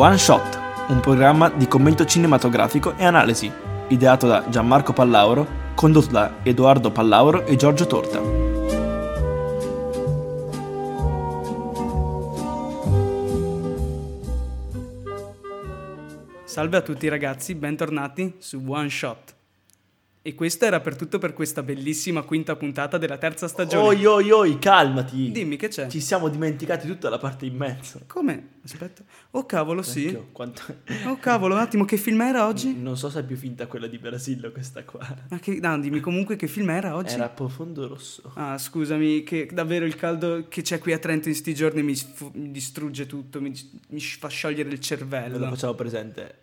One Shot, un programma di commento cinematografico e analisi, ideato da Gianmarco Pallauro, condotto da Edoardo Pallauro e Giorgio Torta. Salve a tutti ragazzi, bentornati su One Shot. E questo era per tutto per questa bellissima quinta puntata della terza stagione. Oi oi oi, calmati! Dimmi che c'è? Ci siamo dimenticati tutta la parte in mezzo. Come? Aspetta. Oh cavolo, sì. Vecchio, quanto- Oh cavolo, un attimo, che film era oggi? Non so se è più finta quella di Brasillo questa qua. Ma che, no, dimmi comunque che film era oggi? Era profondo rosso. Ah, scusami, che davvero il caldo che c'è qui a Trento in sti giorni mi, sfu- mi distrugge tutto, mi, mi fa sciogliere il Ve lo cervello. facciamo presente,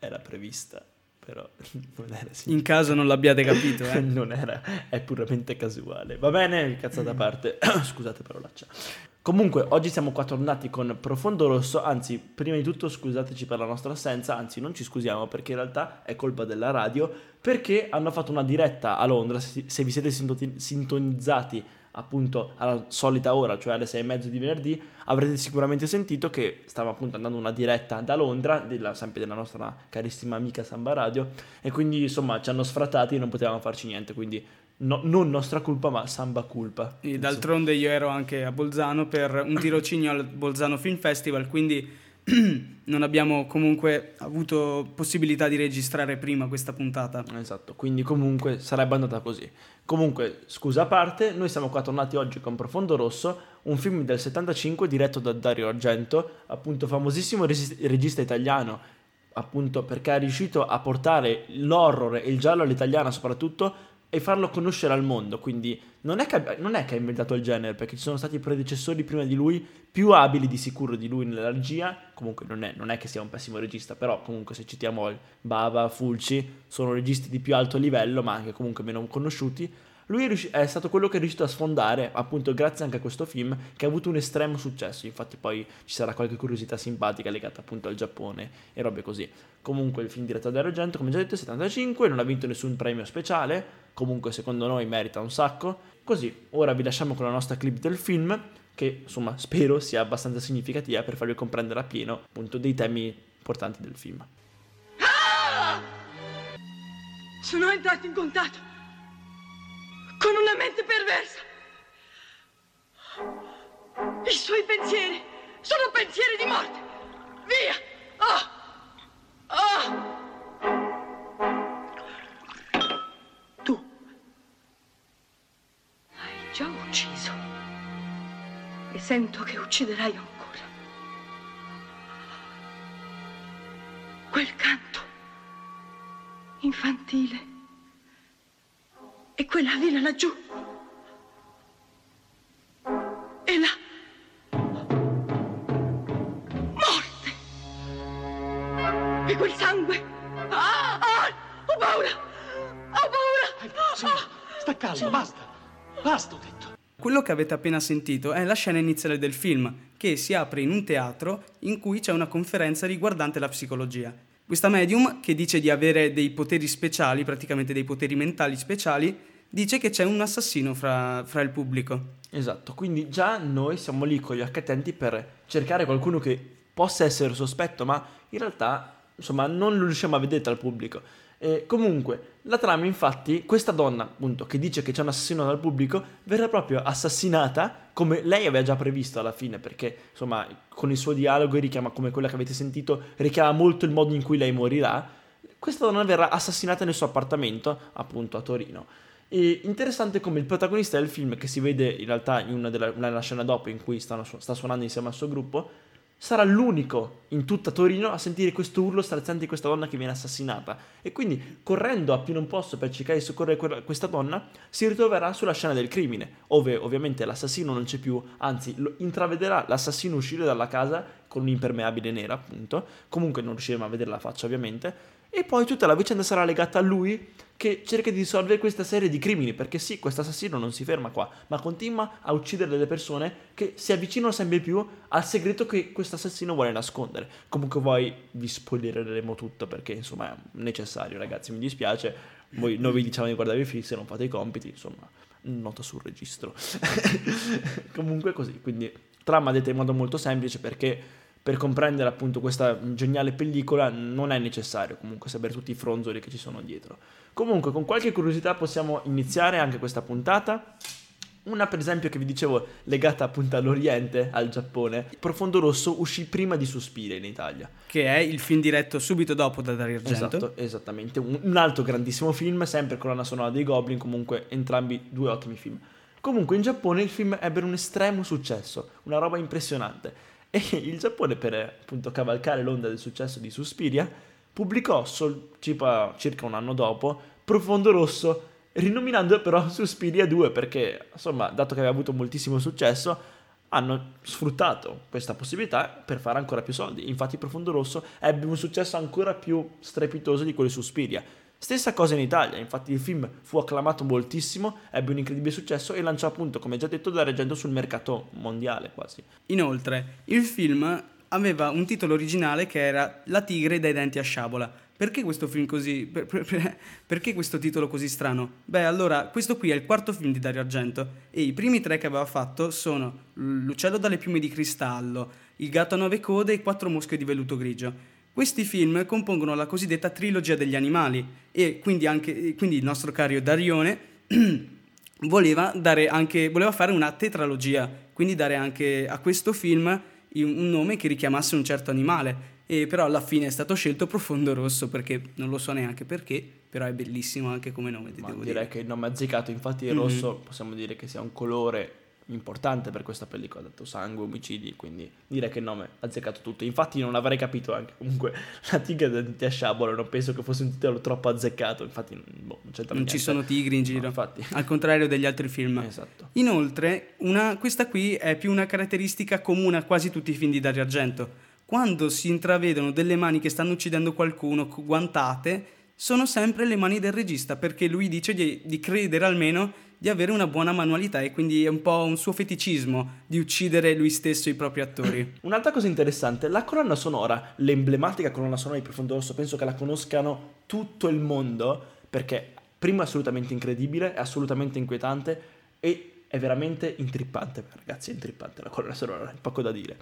era prevista, però non era sì. In caso non l'abbiate capito, eh. non era, è puramente casuale. Va bene, cazzata a parte. Scusate parolaccia. Comunque, oggi siamo qua tornati con Profondo Rosso, anzi, prima di tutto scusateci per la nostra assenza, anzi non ci scusiamo perché in realtà è colpa della radio, perché hanno fatto una diretta a Londra, se, vi siete sinto- sintonizzati appunto alla solita ora, cioè alle sei e mezzo di venerdì, avrete sicuramente sentito che stava appunto andando una diretta da Londra, della, sempre della nostra carissima amica Samba Radio, e quindi insomma ci hanno sfrattati e non potevamo farci niente, quindi no- non nostra colpa ma Samba colpa. E d'altronde io ero anche a Bolzano per un tirocinio al Bolzano Film Festival, quindi non abbiamo comunque avuto possibilità di registrare prima questa puntata. Esatto, quindi comunque sarebbe andata così. Comunque, scusa a parte, noi siamo qua tornati oggi con Profondo Rosso, un film del 75 diretto da Dario Argento, appunto famosissimo resi- regista italiano, appunto perché è riuscito a portare l'horror e il giallo all'italiana soprattutto e farlo conoscere al mondo, quindi non è, che, non è che ha inventato il genere, perché ci sono stati predecessori prima di lui, più abili di sicuro di lui nella regia, comunque non è, non è che sia un pessimo regista, però comunque se citiamo Bava, Fulci, sono registi di più alto livello, ma anche comunque meno conosciuti, lui è, stato quello che è riuscito a sfondare, appunto grazie anche a questo film, che ha avuto un estremo successo, infatti poi ci sarà qualche curiosità simpatica legata appunto al Giappone e robe così. Comunque il film diretto da Argento, come già detto, è 75, non ha vinto nessun premio speciale, comunque secondo noi merita un sacco. Così, ora vi lasciamo con la nostra clip del film, che insomma spero sia abbastanza significativa per farvi comprendere appieno appunto dei temi importanti del film. Sono entrato in contatto con una mente perversa. I suoi pensieri sono pensieri di morte. Via! Ah! Ah! Tu hai già ucciso e sento che ucciderai ancora. Quel canto infantile e quella villa laggiù. E la morte. E quel sangue. Ah, ah, ho paura. Ho paura. Sì, sta calmo, basta. Basta, ho detto. Quello che avete appena sentito è la scena iniziale del film, che si apre in un teatro in cui c'è una conferenza riguardante la psicologia. Questa medium, che dice di avere dei poteri speciali, praticamente dei poteri mentali speciali, dice che c'è un assassino fra, fra il pubblico. Esatto, quindi già noi siamo lì con gli occhi attenti per cercare qualcuno che possa essere sospetto, ma in realtà, insomma, non lo riusciamo a vedere dal pubblico. E comunque, la trama, infatti, questa donna, appunto, che dice che c'è un assassino dal pubblico, verrà proprio assassinata come lei aveva già previsto alla fine, perché, insomma, con il suo dialogo richiama come quella che avete sentito, richiama molto il modo in cui lei morirà. Questa donna verrà assassinata nel suo appartamento, appunto, a Torino. E interessante come il protagonista del film, che si vede in realtà in una della nella scena dopo in cui stanno sta suonando insieme al suo gruppo, sarà l'unico in tutta Torino a sentire questo urlo straziante di questa donna che viene assassinata. E quindi, correndo a più non posso per cercare di soccorrere quella- questa donna, si ritroverà sulla scena del crimine, dove ovviamente l'assassino non c'è più, anzi, lo intravederà l'assassino uscire dalla casa con un'impermeabile nera, appunto. Comunque non riusciremo a vedere la faccia, ovviamente. E poi tutta la vicenda sarà legata a lui che cerca di risolvere questa serie di crimini, perché sì, questo assassino non si ferma qua, ma continua a uccidere delle persone che si avvicinano sempre più al segreto che questo assassino vuole nascondere. Comunque poi vi spoilereremo tutto perché insomma è necessario, ragazzi, mi dispiace. Voi, noi vi diciamo di guardare i film, se non fate i compiti, insomma, nota sul registro. Comunque così, quindi trama detta in modo molto semplice perché per comprendere appunto questa geniale pellicola non è necessario comunque sapere tutti i fronzoli che ci sono dietro. Comunque con qualche curiosità possiamo iniziare anche questa puntata. Una per esempio che vi dicevo legata appunto all'Oriente, al Giappone, Profondo Rosso uscì prima di Suspiria in Italia. Che è il film diretto subito dopo da Dario Argento. Esatto, esattamente. Un, un altro grandissimo film, sempre colonna sonora dei Goblin, comunque entrambi due ottimi film. Comunque in Giappone il film ebbe un estremo successo, una roba impressionante. E il Giappone, per appunto cavalcare l'onda del successo di Suspiria, pubblicò sol- circa un anno dopo Profondo Rosso rinominando però Suspiria 2 perché, insomma, dato che aveva avuto moltissimo successo, hanno sfruttato questa possibilità per fare ancora più soldi. Infatti Profondo Rosso ebbe un successo ancora più strepitoso di quello di Suspiria. Stessa cosa in Italia, infatti il film fu acclamato moltissimo, ebbe un incredibile successo e lanciò appunto, come già detto, da reggendo sul mercato mondiale quasi. Inoltre, il film aveva un titolo originale che era La tigre dai denti a sciabola, perché questo film così. Per, per, perché questo titolo così strano? Beh, allora, questo qui è il quarto film di Dario Argento e i primi tre che aveva fatto sono L'uccello dalle piume di cristallo, Il gatto a nove code e Quattro mosche di velluto grigio. Questi film compongono la cosiddetta trilogia degli animali e quindi, anche, quindi il nostro caro Darione voleva, anche, voleva fare una tetralogia, quindi dare anche a questo film un nome che richiamasse un certo animale e però alla fine è stato scelto Profondo Rosso perché non lo so neanche perché, però è bellissimo anche come nome. Ma direi dire. che il nome è azzeccato, infatti il mm-hmm. rosso possiamo dire che sia un colore importante per questa pellicola, ha detto sangue, omicidi, quindi direi che il nome ha azzeccato tutto. Infatti non avrei capito anche comunque la tigre di Sciabolo, non penso che fosse un titolo troppo azzeccato, infatti boh, non, non niente. ci sono tigri in giro, no, al contrario degli altri film. Esatto. Inoltre, una, questa qui è più una caratteristica comune a quasi tutti i film di Dario Argento quando si intravedono delle mani che stanno uccidendo qualcuno, guantate, sono sempre le mani del regista, perché lui dice di, di credere almeno di avere una buona manualità e quindi è un po' un suo feticismo di uccidere lui stesso i propri attori. Un'altra cosa interessante, la colonna sonora, l'emblematica colonna sonora di Profondo Rosso, penso che la conoscano tutto il mondo, perché prima è assolutamente incredibile, è assolutamente inquietante e è veramente intrippante, ragazzi, è intrippante la colonna sonora, poco da dire.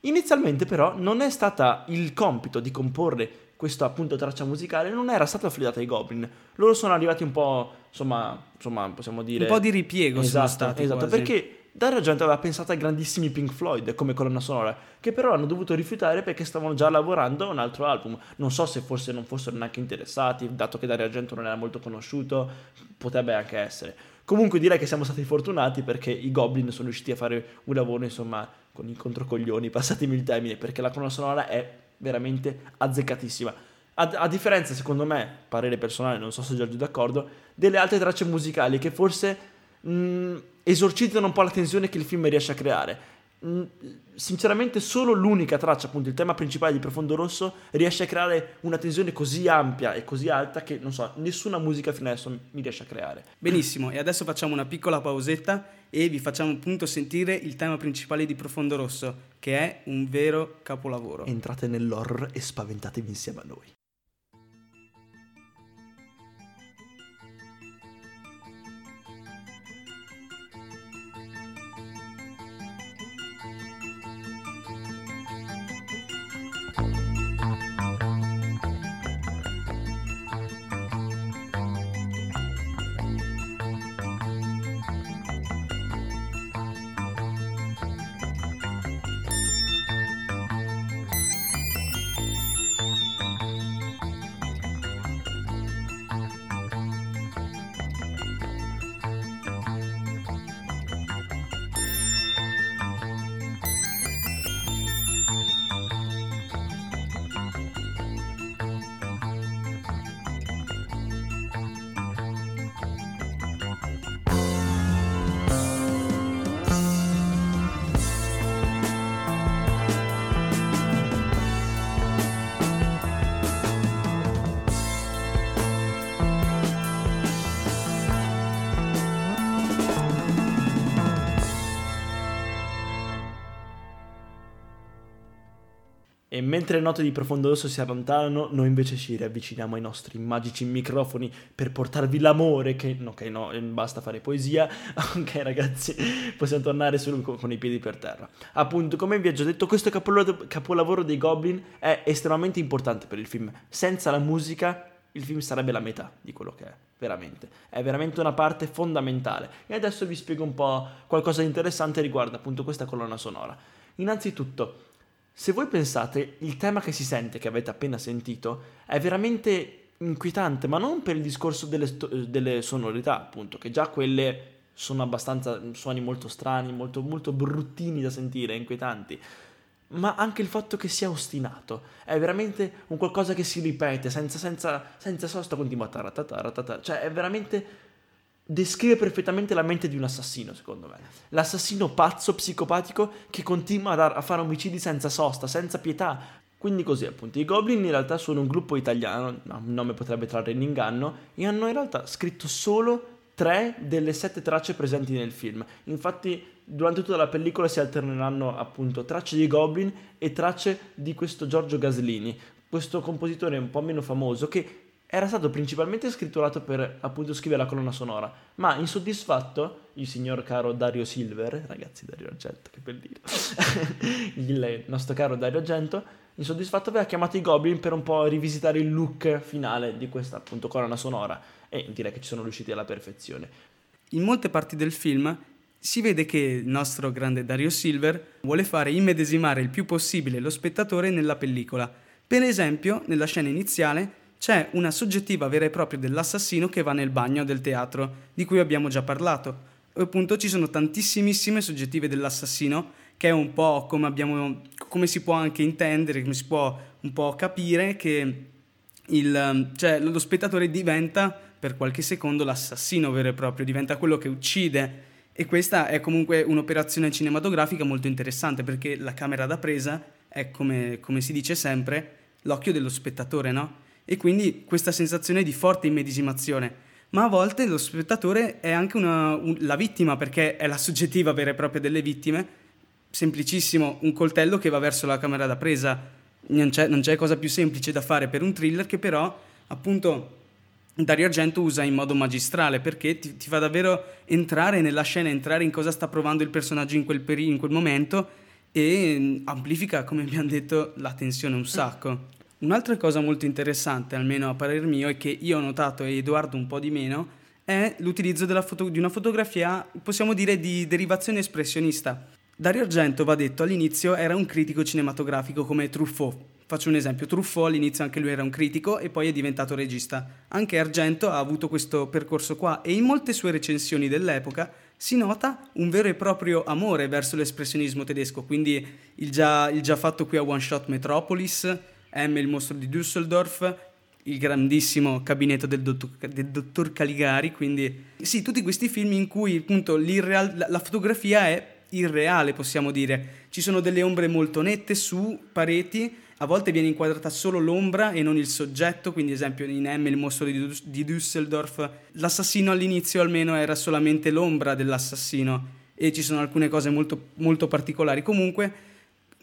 Inizialmente però non è stata il compito di comporre questa appunto traccia musicale, non era stato affidato ai Goblin. Loro sono arrivati un po', insomma, insomma possiamo dire... Un po' di ripiego esatto, stati Esatto, quasi. perché Dario Argento aveva pensato ai grandissimi Pink Floyd come colonna sonora, che però hanno dovuto rifiutare perché stavano già lavorando a un altro album. Non so se forse non fossero neanche interessati, dato che Dario Argento non era molto conosciuto, potrebbe anche essere. Comunque direi che siamo stati fortunati perché i Goblin sono riusciti a fare un lavoro, insomma, con i controcoglioni, passatemi il termine, perché la colonna sonora è veramente azzeccatissima. A, a, differenza, secondo me, parere personale, non so se Giorgio è d'accordo, delle altre tracce musicali che forse mh, esorcizzano un po' la tensione che il film riesce a creare. Mm, sinceramente solo l'unica traccia, appunto il tema principale di Profondo Rosso, riesce a creare una tensione così ampia e così alta che, non so, nessuna musica fino adesso mi riesce a creare. Benissimo, e adesso facciamo una piccola pausetta e vi facciamo appunto sentire il tema principale di Profondo Rosso, che è un vero capolavoro. Entrate nell'horror e spaventatevi insieme a noi. E mentre le note di profondo rosso si allontanano, noi invece ci riavviciniamo ai nostri magici microfoni per portarvi l'amore che... Ok, no, eh, basta fare poesia. Ok ragazzi, possiamo tornare solo con, i piedi per terra. Appunto, come vi ho già detto, questo capolavoro dei Goblin è estremamente importante per il film. Senza la musica il film sarebbe la metà di quello che è, veramente. È veramente una parte fondamentale. E adesso vi spiego un po' qualcosa di interessante riguardo appunto questa colonna sonora. Innanzitutto, se voi pensate, il tema che si sente, che avete appena sentito, è veramente inquietante, ma non per il discorso delle, delle sonorità, appunto, che già quelle sono abbastanza suoni molto strani, molto, molto bruttini da sentire, inquietanti, ma anche il fatto che sia ostinato. È veramente un qualcosa che si ripete senza, senza, senza sosta, continua taratata, taratata, cioè è veramente descrive perfettamente la mente di un assassino, secondo me. L'assassino pazzo, psicopatico, che continua a, dar, a fare omicidi senza sosta, senza pietà. Quindi così appunto, i Goblin in realtà sono un gruppo italiano, no, il nome potrebbe trarre in inganno, e hanno in realtà scritto solo tre delle sette tracce presenti nel film. Infatti durante tutta la pellicola si alterneranno appunto tracce di Goblin e tracce di questo Giorgio Gaslini, questo compositore un po' meno famoso che era stato principalmente scritturato per appunto scrivere la colonna sonora, ma insoddisfatto il signor caro Dario Silver, ragazzi Dario Argento, che bellino, il nostro caro Dario Argento, insoddisfatto aveva chiamato i Goblin per un po' rivisitare il look finale di questa appunto colonna sonora e direi che ci sono riusciti alla perfezione. In molte parti del film si vede che il nostro grande Dario Silver vuole fare immedesimare il più possibile lo spettatore nella pellicola. Per esempio, nella scena iniziale c'è una soggettiva vera e propria dell'assassino che va nel bagno del teatro, di cui abbiamo già parlato. E appunto ci sono tantissimissime soggettive dell'assassino, che è un po' come, abbiamo, come si può anche intendere, come si può un po' capire che il, cioè, lo spettatore diventa per qualche secondo l'assassino vero e proprio, diventa quello che uccide. E questa è comunque un'operazione cinematografica molto interessante perché la camera da presa è, come, come si dice sempre, l'occhio dello spettatore, no? E quindi questa sensazione di forte immedesimazione. Ma a volte lo spettatore è anche una, un, la vittima perché è la soggettiva vera e propria delle vittime. Semplicissimo, un coltello che va verso la camera da presa. Non c'è, non c'è cosa più semplice da fare per un thriller che però appunto Dario Argento usa in modo magistrale perché ti, ti, fa davvero entrare nella scena, entrare in cosa sta provando il personaggio in quel, peri- in quel momento e amplifica, come abbiamo detto, la tensione un sacco. Un'altra cosa molto interessante, almeno a parer mio, e che io ho notato e Edoardo un po' di meno, è l'utilizzo foto- di una fotografia, possiamo dire, di derivazione espressionista. Dario Argento, va detto, all'inizio era un critico cinematografico come Truffaut. Faccio un esempio, Truffaut all'inizio anche lui era un critico e poi è diventato regista. Anche Argento ha avuto questo percorso qua e in molte sue recensioni dell'epoca si nota un vero e proprio amore verso l'espressionismo tedesco, quindi il già, il già fatto qui a One Shot Metropolis, M, il mostro di Düsseldorf, il grandissimo gabinetto del dottor, del dottor, Caligari, quindi sì, tutti questi film in cui appunto la, la fotografia è irreale, possiamo dire. Ci sono delle ombre molto nette su pareti, a volte viene inquadrata solo l'ombra e non il soggetto, quindi esempio in M il mostro di, di Düsseldorf, l'assassino all'inizio almeno era solamente l'ombra dell'assassino e ci sono alcune cose molto, molto particolari. Comunque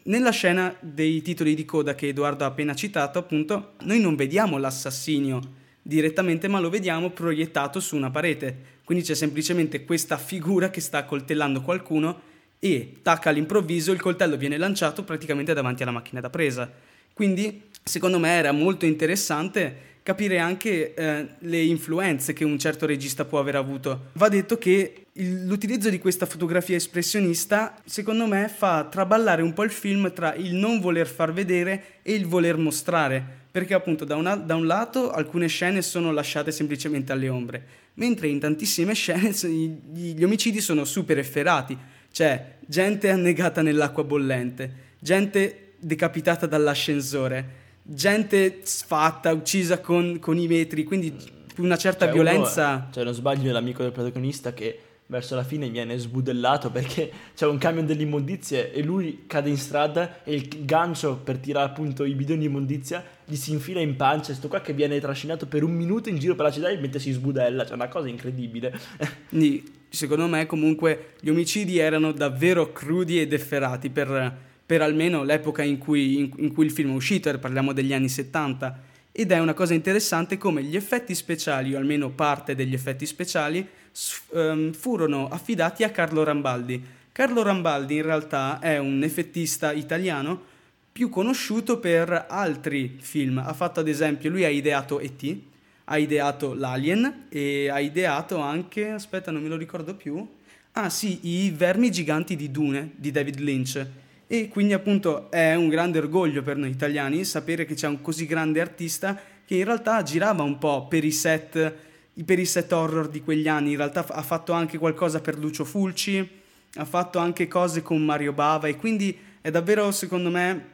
nella scena dei titoli di coda che Edoardo ha appena citato, appunto, noi non vediamo l'assassinio direttamente, ma lo vediamo proiettato su una parete. Quindi c'è semplicemente questa figura che sta coltellando qualcuno e, tac, all'improvviso il coltello viene lanciato praticamente davanti alla macchina da presa. Quindi, secondo me, era molto interessante capire anche eh, le influenze che un certo regista può aver avuto. Va detto che il, l'utilizzo di questa fotografia espressionista, secondo me, fa traballare un po' il film tra il non voler far vedere e il voler mostrare. Perché appunto da, una, da un lato alcune scene sono lasciate semplicemente alle ombre, mentre in tantissime scene gli, gli omicidi sono super efferati. C'è gente annegata nell'acqua bollente, gente decapitata dall'ascensore, gente sfatta, uccisa con, con i metri, quindi una certa cioè, violenza. Uno, cioè, non sbaglio, è l'amico del protagonista che verso la fine viene sbudellato perché c'è un camion delle immondizie e lui cade in strada e il gancio per tirare appunto i bidoni di immondizia gli si infila in pancia. Sto qua che viene trascinato per un minuto in giro per la città e mentre si sbudella, cioè una cosa incredibile. Quindi, secondo me, comunque, gli omicidi erano davvero crudi ed efferati per per almeno l'epoca in cui, in, in cui il film è uscito, parliamo degli anni 70. Ed è una cosa interessante come gli effetti speciali, o almeno parte degli effetti speciali, um, furono affidati a Carlo Rambaldi. Carlo Rambaldi in realtà è un effettista italiano più conosciuto per altri film. Ha fatto ad esempio, lui ha ideato E.T., ha ideato L'Alien e ha ideato anche, aspetta non me lo ricordo più, ah sì, i vermi giganti di Dune di David Lynch. E quindi appunto è un grande orgoglio per noi italiani sapere che c'è un così grande artista che in realtà girava un po' per i set, per i set horror di quegli anni, in realtà ha fatto anche qualcosa per Lucio Fulci, ha fatto anche cose con Mario Bava e quindi è davvero secondo me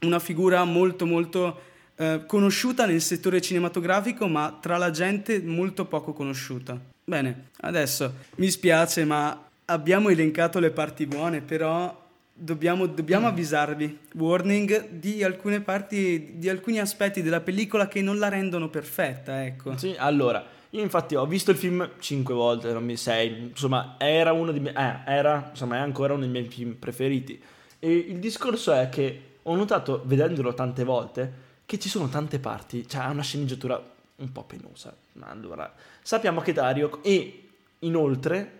una figura molto molto eh, conosciuta nel settore cinematografico ma tra la gente molto poco conosciuta. Bene, adesso mi spiace ma abbiamo elencato le parti buone però dobbiamo, dobbiamo avvisarvi, warning, di alcune parti, di alcuni aspetti della pellicola che non la rendono perfetta, ecco. Sì, allora, io infatti ho visto il film cinque volte, non mi sei, insomma, era uno dei miei, eh, era, insomma, è ancora uno dei miei film preferiti. E il discorso è che ho notato, vedendolo tante volte, che ci sono tante parti, cioè ha una sceneggiatura un po' penosa. Ma allora, sappiamo che Dario, e inoltre,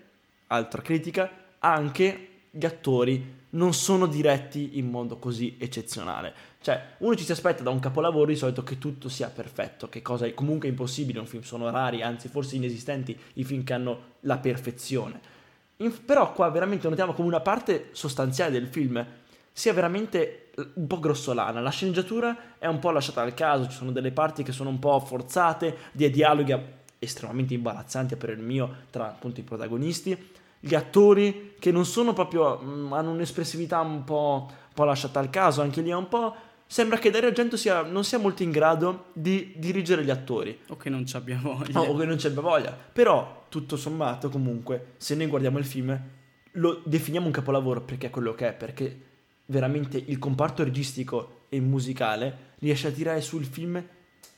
altra critica, anche gli attori non sono diretti in modo così eccezionale. Cioè, uno ci si aspetta da un capolavoro di solito che tutto sia perfetto, che cosa è comunque impossibile, un film sono rari, anzi forse inesistenti i film che hanno la perfezione. In, però qua veramente notiamo come una parte sostanziale del film sia veramente un po' grossolana. La sceneggiatura è un po' lasciata al caso, ci sono delle parti che sono un po' forzate, dei dialoghi estremamente imbarazzanti per il mio tra appunto i protagonisti, gli attori che non sono proprio, mm, hanno un'espressività un po', un po', lasciata al caso, anche lì è un po'... Sembra che Dario Argento sia, non sia molto in grado di dirigere gli attori. O che non ci abbia voglia. No, o che non ci abbia voglia. Però, tutto sommato, comunque, se noi guardiamo il film, lo definiamo un capolavoro perché è quello che è, perché veramente il comparto registico e musicale riesce a tirare sul film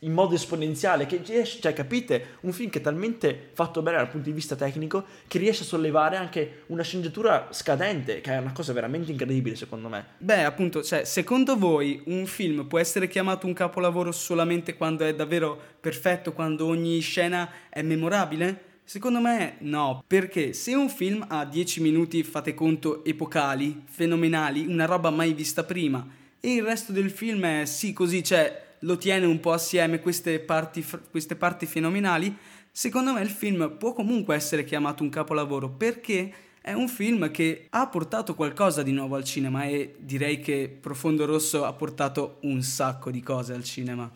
in modo esponenziale, che riesce, cioè capite, un film che è talmente fatto bene dal punto di vista tecnico che riesce a sollevare anche una sceneggiatura scadente, che è una cosa veramente incredibile secondo me. Beh, appunto, cioè, secondo voi un film può essere chiamato un capolavoro solamente quando è davvero perfetto, quando ogni scena è memorabile? Secondo me no, perché se un film ha 10 minuti, fate conto, epocali, fenomenali, una roba mai vista prima, e il resto del film è sì così, cioè lo tiene un po' assieme queste parti, queste parti fenomenali, secondo me il film può comunque essere chiamato un capolavoro perché è un film che ha portato qualcosa di nuovo al cinema e direi che Profondo Rosso ha portato un sacco di cose al cinema.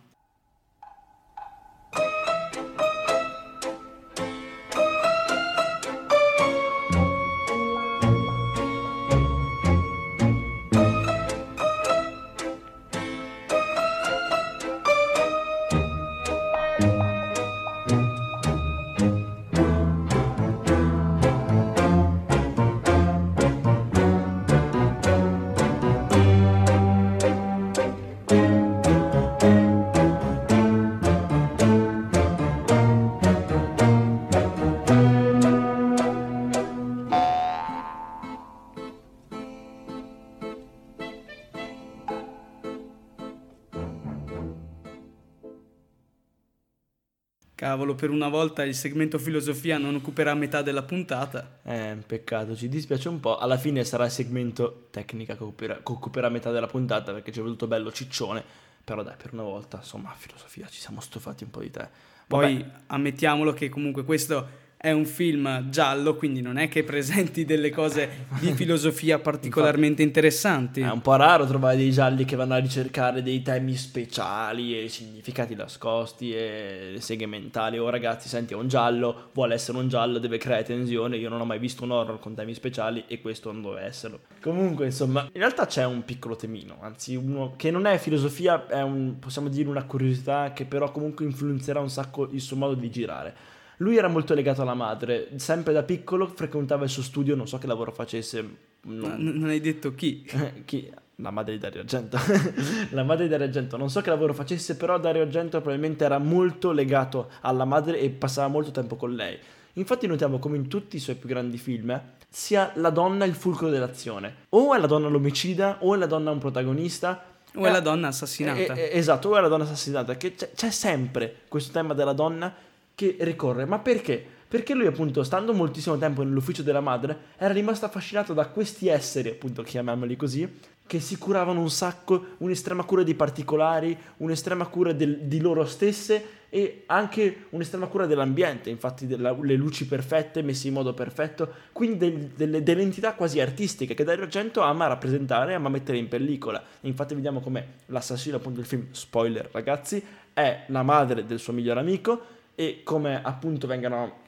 Cavolo, per una volta il segmento filosofia non occuperà metà della puntata. Eh, peccato, ci dispiace un po'. Alla fine sarà il segmento tecnica che occuperà, che occuperà metà della puntata perché ci è voluto bello ciccione. Però dai, per una volta, insomma, filosofia, ci siamo stufati un po' di te. Poi Vabbè. ammettiamolo che comunque questo è un film giallo, quindi non è che presenti delle cose di filosofia particolarmente Infatti, interessanti. È un po' raro trovare dei gialli che vanno a ricercare dei temi speciali e significati nascosti e seghe mentali. Oh ragazzi, senti, è un giallo, vuole essere un giallo, deve creare tensione. Io non ho mai visto un horror con temi speciali e questo non deve esserlo. Comunque, insomma, in realtà c'è un piccolo temino, anzi uno che non è filosofia, è un, possiamo dire una curiosità che però comunque influenzerà un sacco il suo modo di girare lui era molto legato alla madre, sempre da piccolo frequentava il suo studio, non so che lavoro facesse. Non, non hai detto chi? chi? La madre di Dario Argento. la madre di Dario Argento, non so che lavoro facesse, però Dario Argento probabilmente era molto legato alla madre e passava molto tempo con lei. Infatti notiamo come in tutti i suoi più grandi film sia la donna il fulcro dell'azione. O è la donna l'omicida, o è la donna un protagonista, o è la donna assassinata. Eh, eh, esatto, o è la donna assassinata. Che c'è, c'è sempre questo tema della donna che ricorre. Ma perché? Perché lui, appunto, stando moltissimo tempo nell'ufficio della madre, era rimasto affascinato da questi esseri, appunto, chiamiamoli così, che si curavano un sacco, un'estrema cura dei particolari, un'estrema cura del, di loro stesse e anche un'estrema cura dell'ambiente, infatti della, le luci perfette messe in modo perfetto, quindi del, delle, delle, entità quasi artistiche che Dario Argento ama rappresentare, ama mettere in pellicola. Infatti vediamo come l'assassino appunto del film, spoiler ragazzi, è la madre del suo migliore amico e come appunto vengono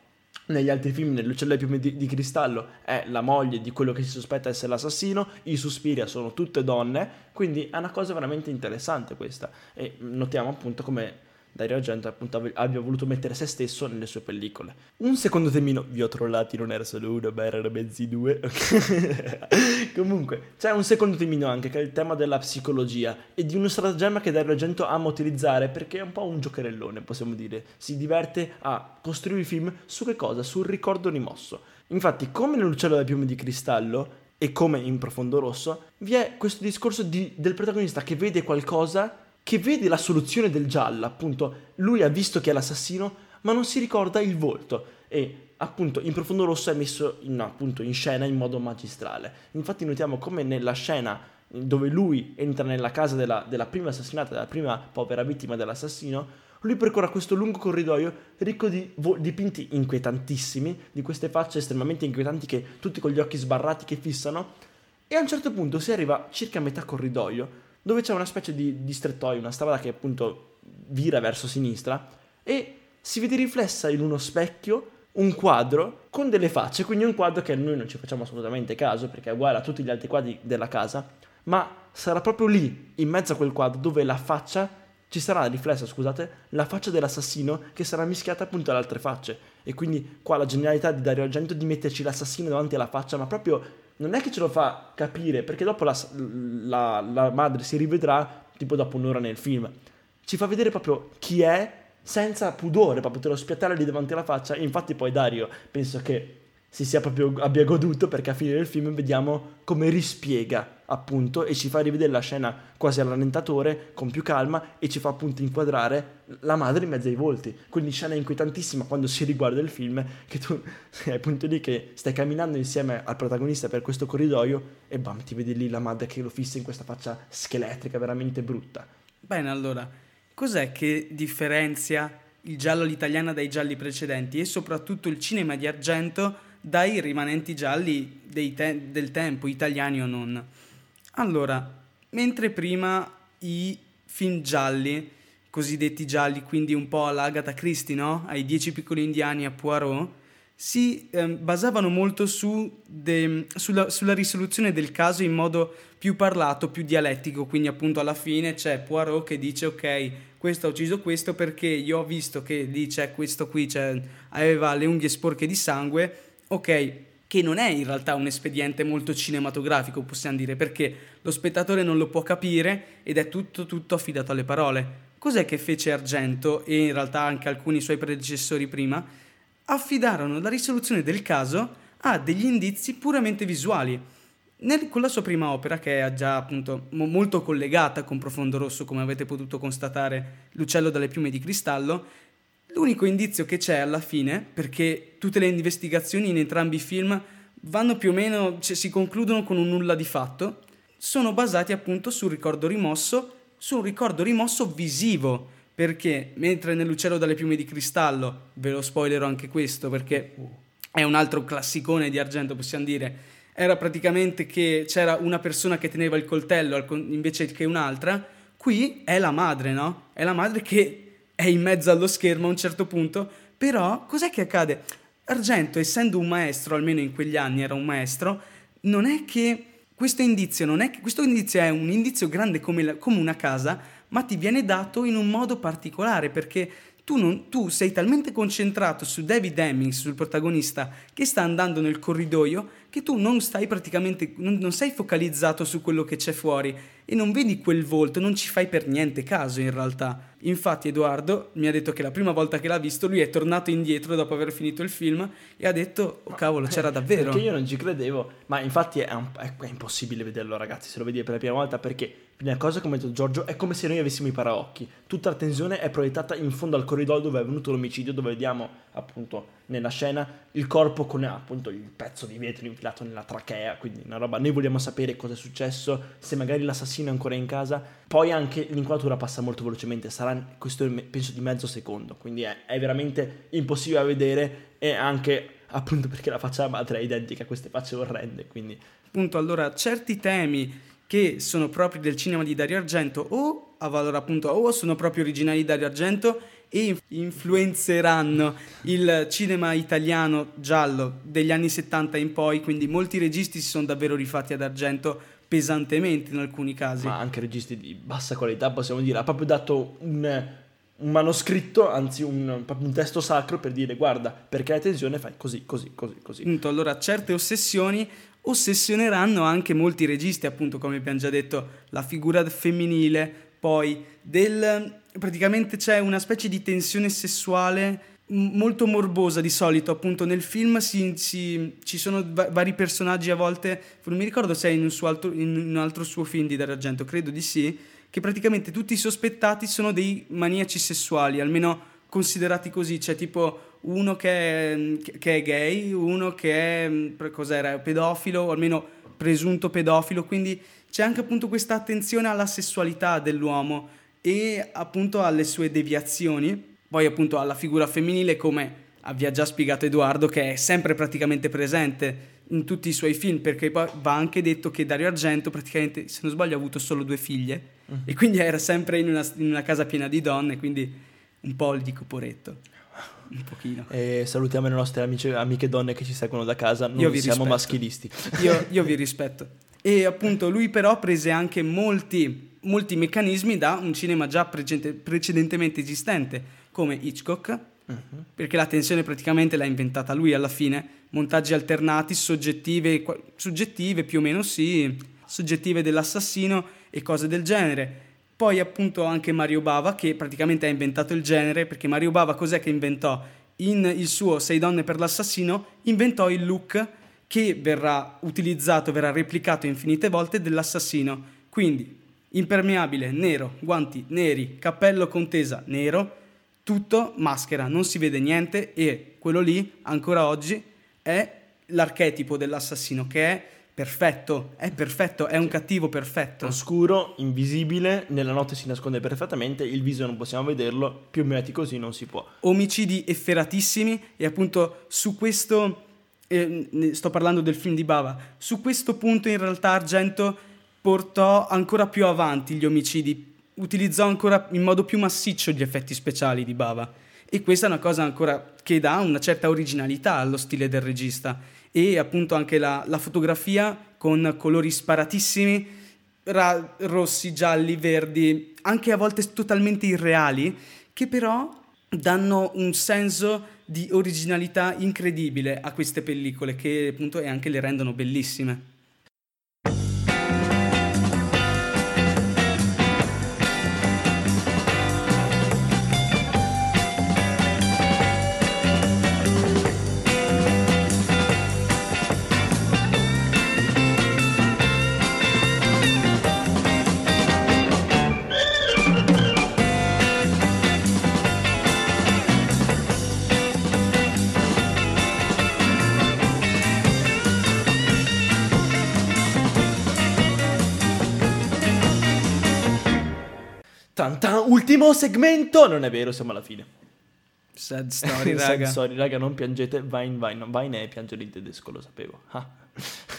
negli altri film, nell'uccello ai piumi di, di, cristallo, è la moglie di quello che si sospetta essere l'assassino, i Suspiria sono tutte donne, quindi è una cosa veramente interessante questa. E notiamo appunto come Dario Argento appunto abbia voluto mettere se stesso nelle sue pellicole. Un secondo temino, vi ho trollati, non era solo uno, ma erano mezzi due. Comunque, c'è un secondo temino anche che è il tema della psicologia e di uno stratagemma che Dario Argento ama utilizzare perché è un po' un giocherellone, possiamo dire. Si diverte a costruire i film su che cosa? Sul ricordo rimosso. Infatti, come nell'uccello da piume di cristallo, e come in Profondo Rosso, vi è questo discorso di, del protagonista che vede qualcosa che vede la soluzione del giallo, appunto, lui ha visto che è l'assassino, ma non si ricorda il volto e appunto in profondo rosso è messo in, appunto, in scena in modo magistrale. Infatti notiamo come nella scena dove lui entra nella casa della, della prima assassinata, della prima povera vittima dell'assassino, lui percorre questo lungo corridoio ricco di vo- dipinti inquietantissimi, di queste facce estremamente inquietanti che tutti con gli occhi sbarrati che fissano, e a un certo punto si arriva circa a metà corridoio dove c'è una specie di distrettoio, una strada che appunto vira verso sinistra e si vede riflessa in uno specchio un quadro con delle facce, quindi un quadro che noi non ci facciamo assolutamente caso perché è uguale a tutti gli altri quadri della casa, ma sarà proprio lì, in mezzo a quel quadro, dove la faccia, ci sarà riflessa, scusate, la faccia dell'assassino che sarà mischiata appunto alle altre facce. E quindi qua la genialità di Dario Argento di metterci l'assassino davanti alla faccia, ma proprio non è che ce lo fa capire, perché dopo la, la, la madre si rivedrà tipo dopo un'ora nel film. Ci fa vedere proprio chi è senza pudore, proprio te lo spiattare lì davanti alla faccia. Infatti poi Dario penso che si sia proprio abbia goduto perché a fine del film vediamo come rispiega appunto e ci fa rivedere la scena quasi al rallentatore con più calma e ci fa appunto inquadrare la madre in mezzo ai volti. Quindi scena inquietantissima quando si riguarda il film che tu sei appunto lì che stai camminando insieme al protagonista per questo corridoio e bam ti vedi lì la madre che lo fissa in questa faccia scheletrica veramente brutta. Bene allora cos'è che differenzia il giallo all'italiana dai gialli precedenti? E soprattutto il cinema di argento dai rimanenti gialli te- del tempo, italiani o non. Allora, mentre prima i film gialli, cosiddetti gialli, quindi un po' all'Agatha Christie, no? Ai Dieci piccoli indiani a Poirot, si eh, basavano molto su de- sulla, sulla, risoluzione del caso in modo più parlato, più dialettico, quindi appunto alla fine c'è Poirot che dice ok, questo ha ucciso questo perché io ho visto che lì c'è questo qui, c'è, aveva le unghie sporche di sangue ok, che non è in realtà un espediente molto cinematografico, possiamo dire, perché lo spettatore non lo può capire ed è tutto, tutto affidato alle parole. Cos'è che fece Argento e in realtà anche alcuni suoi predecessori prima? Affidarono la risoluzione del caso a degli indizi puramente visuali. Nel, con la sua prima opera, che è già appunto mo, molto collegata con Profondo Rosso, come avete potuto constatare, L'uccello dalle piume di cristallo, L'unico indizio che c'è alla fine, perché tutte le investigazioni in entrambi i film vanno più o meno, cioè, si concludono con un nulla di fatto, sono basati appunto sul ricordo rimosso, su un ricordo rimosso visivo, perché mentre nell'uccello dalle piume di cristallo, ve lo spoilerò anche questo perché è un altro classicone di argento, possiamo dire, era praticamente che c'era una persona che teneva il coltello invece che un'altra, qui è la madre, no? È la madre che è in mezzo allo schermo a un certo punto, però cos'è che accade? Argento, essendo un maestro, almeno in quegli anni era un maestro, non è che questo indizio, non è che, questo indizio è un indizio grande come, la, come una casa, ma ti viene dato in un modo particolare perché tu, non, tu, sei talmente concentrato su David Hemmings, sul protagonista, che sta andando nel corridoio, che tu non stai praticamente, non, non, sei focalizzato su quello che c'è fuori e non vedi quel volto, non ci fai per niente caso in realtà. Infatti Edoardo mi ha detto che la prima volta che l'ha visto lui è tornato indietro dopo aver finito il film e ha detto, oh cavolo, c'era davvero. Perché io non ci credevo, ma infatti è, un, è, è impossibile vederlo ragazzi, se lo vedi per la prima volta perché Prima cosa, come ha detto Giorgio, è come se noi avessimo i paraocchi. Tutta la tensione è proiettata in fondo al corridoio dove è avvenuto l'omicidio, dove vediamo appunto nella scena il corpo con appunto il pezzo di vetro infilato nella trachea, quindi una roba. Noi vogliamo sapere cosa è successo, se magari l'assassino è ancora in casa. Poi anche l'inquadratura passa molto velocemente, sarà questione penso di mezzo secondo, quindi è, è veramente impossibile da vedere e anche appunto perché la faccia madre è identica a queste facce orrende, quindi... Appunto, allora, certi temi che sono propri del cinema di Dario Argento o a valore appunto o sono proprio originali di Dario Argento e influenzeranno il cinema italiano giallo degli anni 70 in poi, quindi molti registi si sono davvero rifatti ad Argento pesantemente in alcuni casi. Ma anche registi di bassa qualità, possiamo dire, ha proprio dato un, un manoscritto, anzi un, un, testo sacro per dire guarda, perché la tensione fai così, così, così, così. Appunto, allora certe ossessioni ossessioneranno anche molti registi, appunto come abbiamo già detto, la figura femminile, poi del... praticamente c'è una specie di tensione sessuale molto morbosa di solito, appunto nel film si, si, ci sono va- vari personaggi a volte, non mi ricordo se è in un, altro, in un altro suo film di D'Argento, credo di sì, che praticamente tutti i sospettati sono dei maniaci sessuali, almeno considerati così, cioè tipo uno che è, che è gay, uno che è cos'era, pedofilo, o almeno presunto pedofilo, quindi c'è anche appunto questa attenzione alla sessualità dell'uomo e appunto alle sue deviazioni, poi appunto alla figura femminile come vi ha già spiegato Edoardo che è sempre praticamente presente in tutti i suoi film perché poi va anche detto che Dario Argento praticamente se non sbaglio ha avuto solo due figlie. Uh-huh. e quindi era sempre in una, in una casa piena di donne quindi un po' di coporetto un pochino. E salutiamo le nostre amiche, amiche donne che ci seguono da casa, non siamo rispetto. maschilisti. Io, io, vi rispetto. E appunto lui però prese anche molti, molti meccanismi da un cinema già precedentemente esistente, come Hitchcock, uh-huh. perché la tensione praticamente l'ha inventata lui alla fine, montaggi alternati, soggettive, soggettive più o meno sì, soggettive dell'assassino e cose del genere poi appunto anche Mario Bava che praticamente ha inventato il genere perché Mario Bava cos'è che inventò? In il suo Sei donne per l'assassino inventò il look che verrà utilizzato, verrà replicato infinite volte dell'assassino. Quindi impermeabile, nero, guanti neri, cappello contesa nero, tutto maschera, non si vede niente e quello lì ancora oggi è l'archetipo dell'assassino che è perfetto, è perfetto, è un cattivo perfetto. Oscuro, invisibile, nella notte si nasconde perfettamente, il viso non possiamo vederlo, più o così non si può. Omicidi efferatissimi e appunto su questo, eh, sto parlando del film di Bava, su questo punto in realtà Argento portò ancora più avanti gli omicidi, utilizzò ancora in modo più massiccio gli effetti speciali di Bava e questa è una cosa ancora che dà una certa originalità allo stile del regista e appunto anche la, la fotografia con colori sparatissimi, ra- rossi, gialli, verdi, anche a volte totalmente irreali, che però danno un senso di originalità incredibile a queste pellicole che appunto e anche le rendono bellissime. Ultimo segmento! Non è vero, siamo alla fine. Sad story, raga. Sad story, raga, non piangete. Wein, Wein. Wein è piangere in tedesco, lo sapevo. Ah.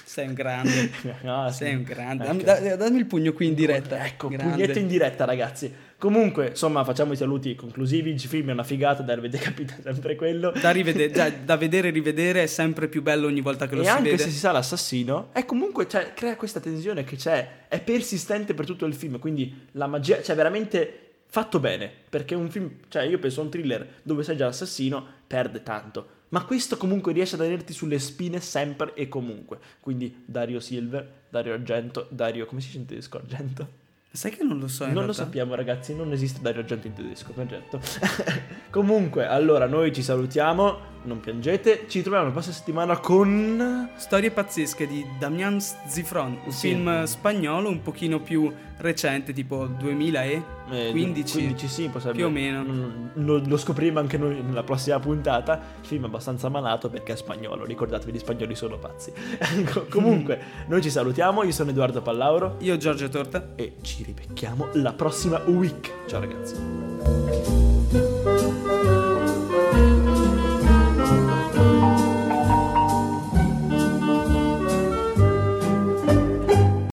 Sei un grande. ah, Sei un grande. Dammi, ecco. dammi, il pugno qui in diretta. Ecco, grande. pugnetto in diretta, ragazzi. Comunque, insomma, facciamo i saluti conclusivi. Il film è una figata, da rivedere capita sempre quello. Da, rivede- da, da vedere e rivedere è sempre più bello ogni volta che lo e si anche vede. se si sa l'assassino, è comunque, cioè, crea questa tensione che c'è, è persistente per tutto il film, quindi la magia, cioè, veramente fatto bene, perché un film, cioè, io penso a un thriller dove sai già l'assassino, perde tanto. Ma questo comunque riesce a tenerti sulle spine sempre e comunque. Quindi Dario Silver, Dario Argento, Dario, come si dice in tedesco Argento? Sai che non lo so non lo realtà. sappiamo ragazzi, non esiste Dario Argento in tedesco, Argento. Comunque, allora noi ci salutiamo, non piangete, ci troviamo la prossima settimana con... Storie pazzesche di Damian Zifron, un Sì. film spagnolo un pochino più recente, tipo 2015. eh, 15, 15 sì, possiamo- più o meno. Mm, Lo, lo scopriremo anche noi nella prossima puntata. Il film abbastanza malato perché è spagnolo, ricordatevi gli spagnoli sono pazzi. Co- Comunque, noi ci salutiamo, io sono Edoardo Pallauro Io Giorgio Torta. e ci ribecchiamo la prossima week. Ciao ragazzi.